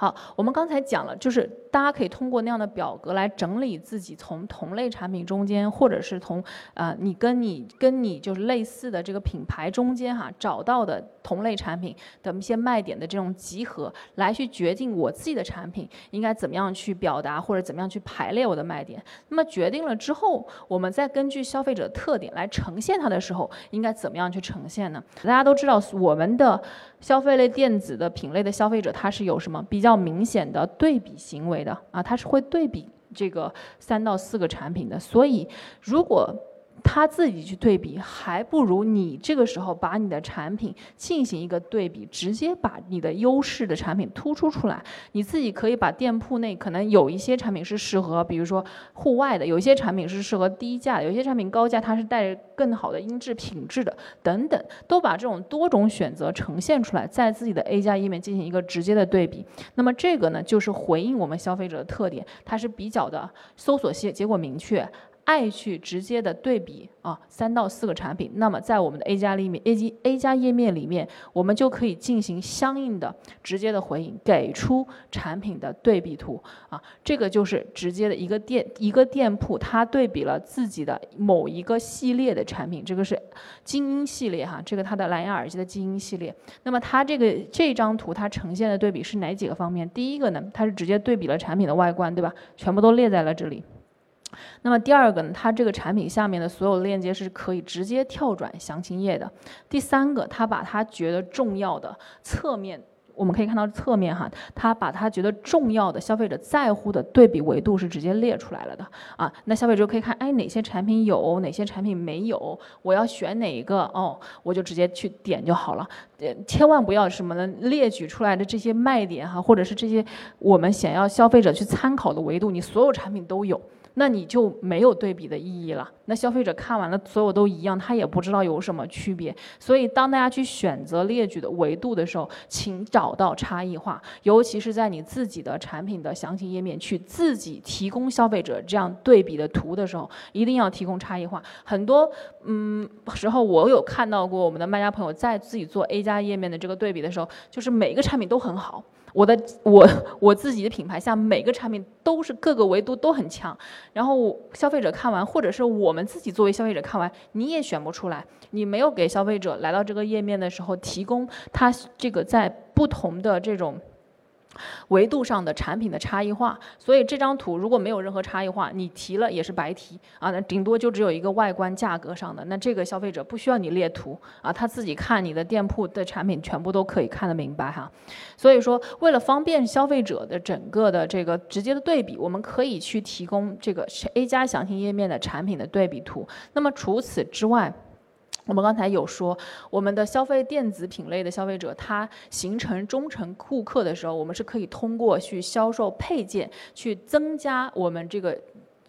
好，我们刚才讲了，就是大家可以通过那样的表格来整理自己从同类产品中间，或者是从呃你跟你跟你就是类似的这个品牌中间哈找到的同类产品的一些卖点的这种集合，来去决定我自己的产品应该怎么样去表达或者怎么样去排列我的卖点。那么决定了之后，我们再根据消费者特点来呈现它的时候，应该怎么样去呈现呢？大家都知道我们的消费类电子的品类的消费者，他是有什么比较明显的对比行为的啊？他是会对比这个三到四个产品的，所以如果。他自己去对比，还不如你这个时候把你的产品进行一个对比，直接把你的优势的产品突出出来。你自己可以把店铺内可能有一些产品是适合，比如说户外的，有一些产品是适合低价的，有些产品高价，它是带着更好的音质品质的，等等，都把这种多种选择呈现出来，在自己的 A 加页面进行一个直接的对比。那么这个呢，就是回应我们消费者的特点，它是比较的搜索结结果明确。爱去直接的对比啊，三到四个产品，那么在我们的 A 加里面，A 加 A 加页面里面，我们就可以进行相应的直接的回应，给出产品的对比图啊，这个就是直接的一个店一个店铺，它对比了自己的某一个系列的产品，这个是精英系列哈，这个它的蓝牙耳机的精英系列，那么它这个这张图它呈现的对比是哪几个方面？第一个呢，它是直接对比了产品的外观，对吧？全部都列在了这里。那么第二个呢，它这个产品下面的所有链接是可以直接跳转详情页的。第三个，它把它觉得重要的侧面，我们可以看到侧面哈，它把它觉得重要的消费者在乎的对比维度是直接列出来了的啊。那消费者可以看，哎，哪些产品有，哪些产品没有，我要选哪一个哦，我就直接去点就好了。呃，千万不要什么呢？列举出来的这些卖点哈，或者是这些我们想要消费者去参考的维度，你所有产品都有。那你就没有对比的意义了。那消费者看完了，所有都一样，他也不知道有什么区别。所以，当大家去选择列举的维度的时候，请找到差异化，尤其是在你自己的产品的详情页面去自己提供消费者这样对比的图的时候，一定要提供差异化。很多嗯时候，我有看到过我们的卖家朋友在自己做 A 加页面的这个对比的时候，就是每个产品都很好。我的我我自己的品牌下每个产品都是各个维度都很强，然后消费者看完，或者是我们自己作为消费者看完，你也选不出来，你没有给消费者来到这个页面的时候提供他这个在不同的这种。维度上的产品的差异化，所以这张图如果没有任何差异化，你提了也是白提啊，那顶多就只有一个外观价格上的，那这个消费者不需要你列图啊，他自己看你的店铺的产品全部都可以看得明白哈。所以说，为了方便消费者的整个的这个直接的对比，我们可以去提供这个 A 加详情页面的产品的对比图。那么除此之外，我们刚才有说，我们的消费电子品类的消费者，他形成忠诚顾客的时候，我们是可以通过去销售配件，去增加我们这个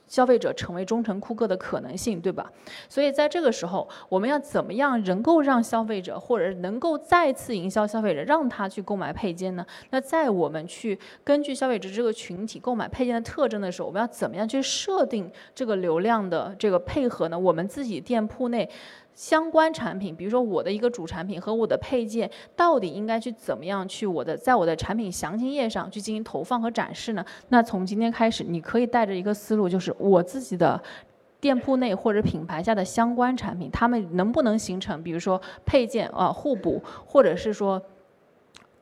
消费者成为忠诚顾客的可能性，对吧？所以在这个时候，我们要怎么样能够让消费者，或者能够再次营销消费者，让他去购买配件呢？那在我们去根据消费者这个群体购买配件的特征的时候，我们要怎么样去设定这个流量的这个配合呢？我们自己店铺内。相关产品，比如说我的一个主产品和我的配件，到底应该去怎么样去我的在我的产品详情页上去进行投放和展示呢？那从今天开始，你可以带着一个思路，就是我自己的店铺内或者品牌下的相关产品，它们能不能形成，比如说配件啊互补，或者是说。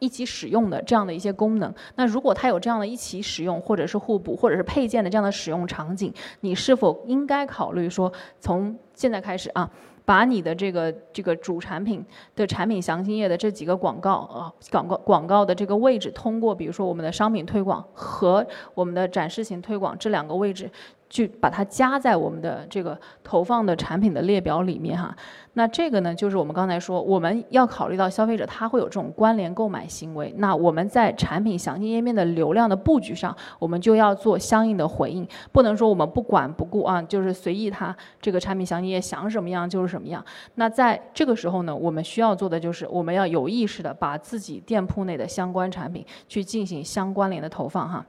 一起使用的这样的一些功能，那如果它有这样的一起使用，或者是互补，或者是配件的这样的使用场景，你是否应该考虑说，从现在开始啊，把你的这个这个主产品的产品详情页的这几个广告啊，广告广告的这个位置，通过比如说我们的商品推广和我们的展示型推广这两个位置。去把它加在我们的这个投放的产品的列表里面哈，那这个呢，就是我们刚才说，我们要考虑到消费者他会有这种关联购买行为，那我们在产品详情页面的流量的布局上，我们就要做相应的回应，不能说我们不管不顾啊，就是随意他这个产品详情页想什么样就是什么样。那在这个时候呢，我们需要做的就是我们要有意识的把自己店铺内的相关产品去进行相关联的投放哈。